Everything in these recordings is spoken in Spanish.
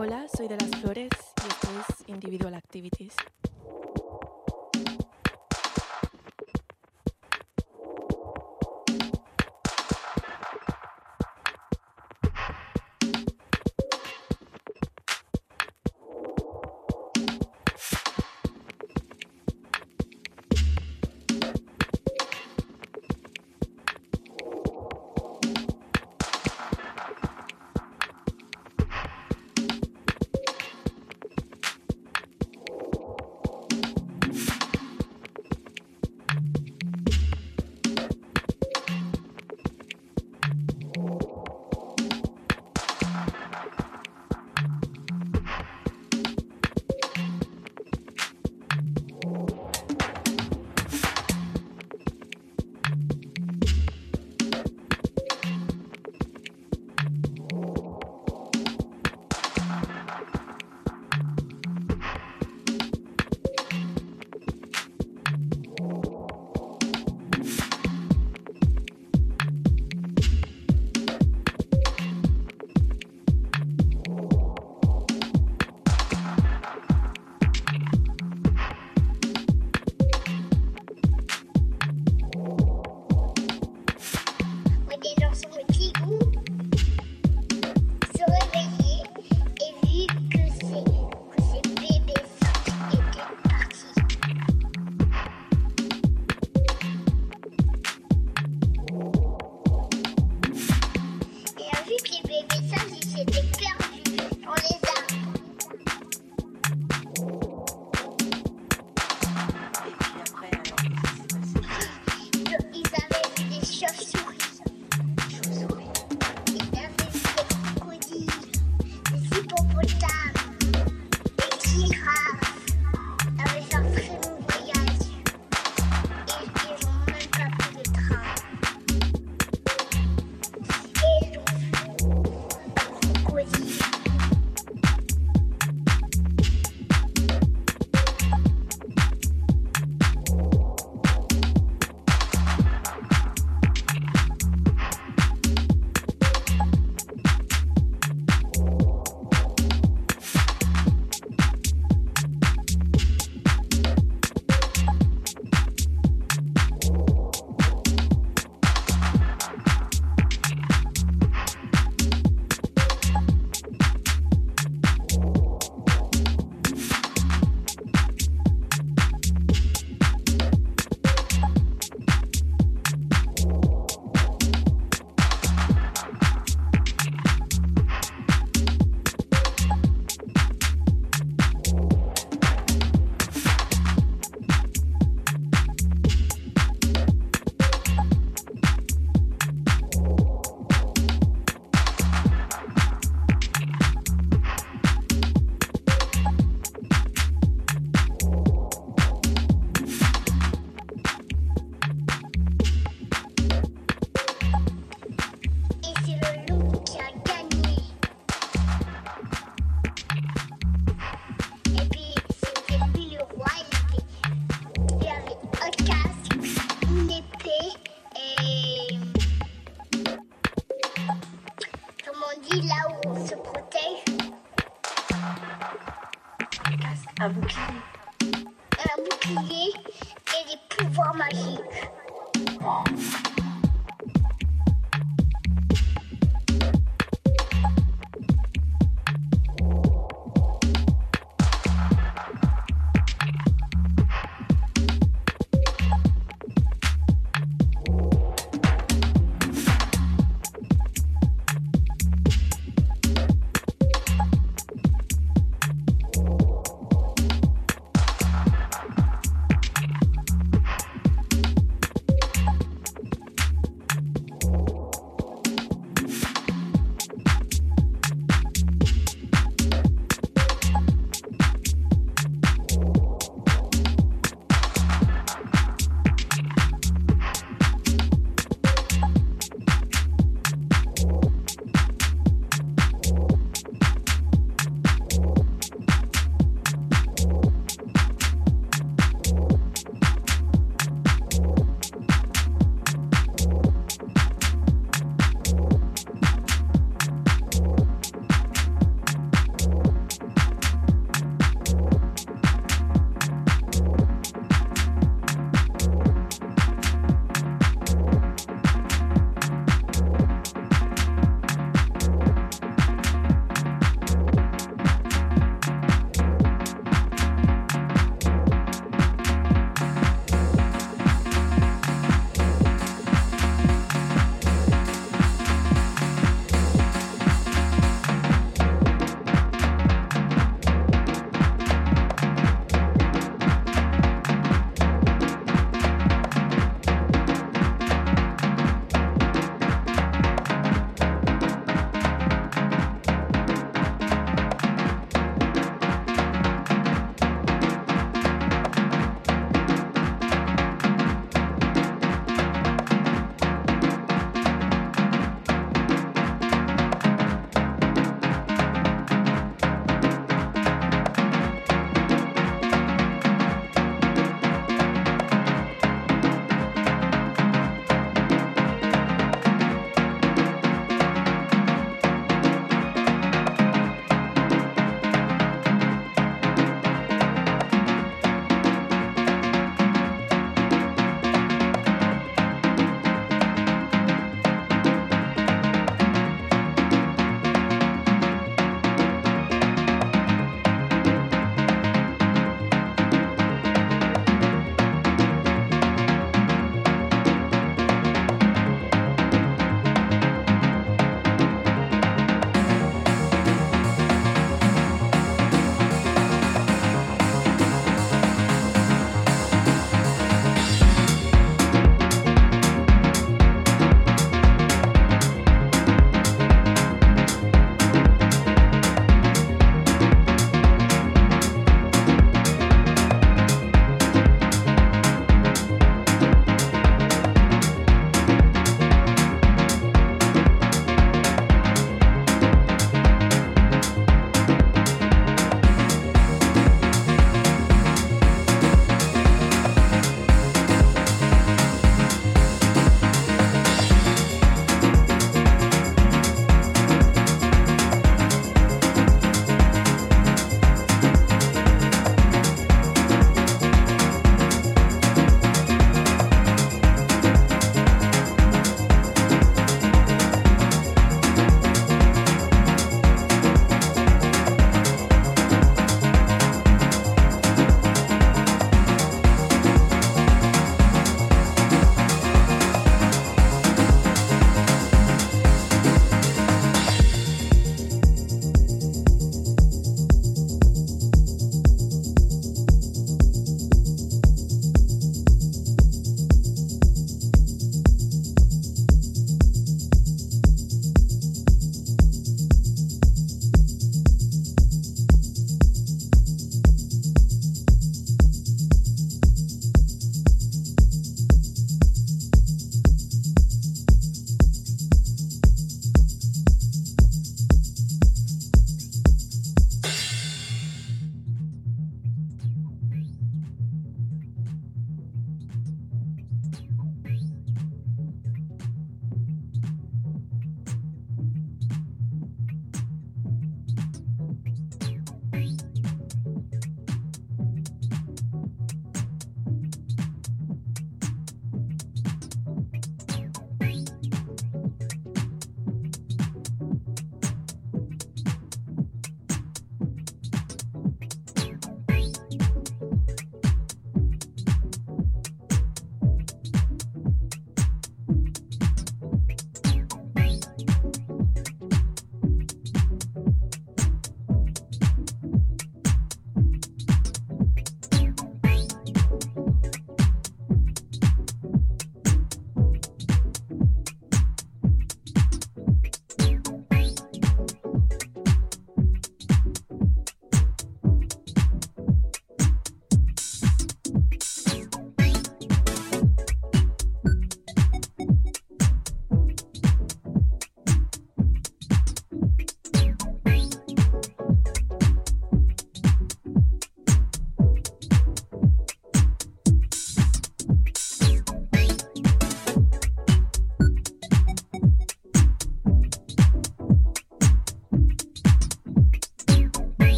Hola, soy de las Flores y esto es Individual Activities. 给上级写的歌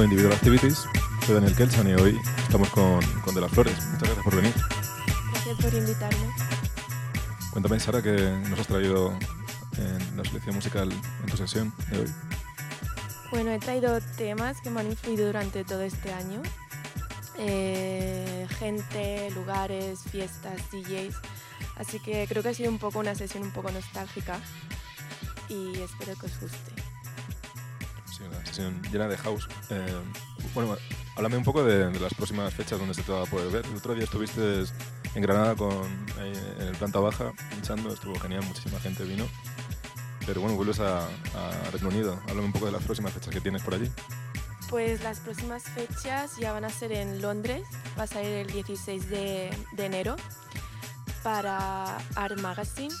escuchando Individual Activities. Soy Daniel Kelchan y hoy estamos con, con De las Flores. Muchas gracias por venir. Gracias por invitarme. Cuéntame, Sara, qué nos has traído en la selección musical en tu sesión de hoy. Bueno, he traído temas que me han influido durante todo este año. Eh, gente, lugares, fiestas, DJs. Así que creo que ha sido un poco una sesión un poco nostálgica y espero que os guste. Sí, una sesión llena de house. Eh, bueno, háblame un poco de, las próximas fechas donde se te va a poder ver. El otro día estuviste en Granada con, en el planta baja, pinchando, estuvo genial, muchísima gente vino. Pero bueno, vuelves a, a Reino Unido. Háblame un poco de las próximas fechas que tienes por allí. Pues las próximas fechas ya van a ser en Londres, va a salir el 16 de, de enero para Art Magazine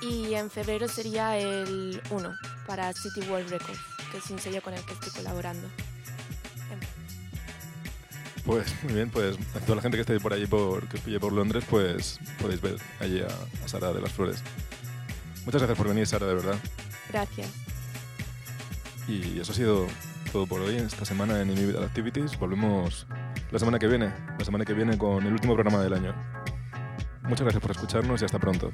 y en febrero sería el 1 para City World Records, que es un sello con el que estoy colaborando. Pues muy bien, pues a toda la gente que esté por allí, por, que os pille por Londres, pues podéis ver allí a, a Sara de las Flores. Muchas gracias por venir, Sara, de verdad. Gracias. Y eso ha sido todo por hoy esta semana en Individual Activities. Volvemos la semana que viene, la semana que viene con el último programa del año. Muchas gracias por escucharnos y hasta pronto.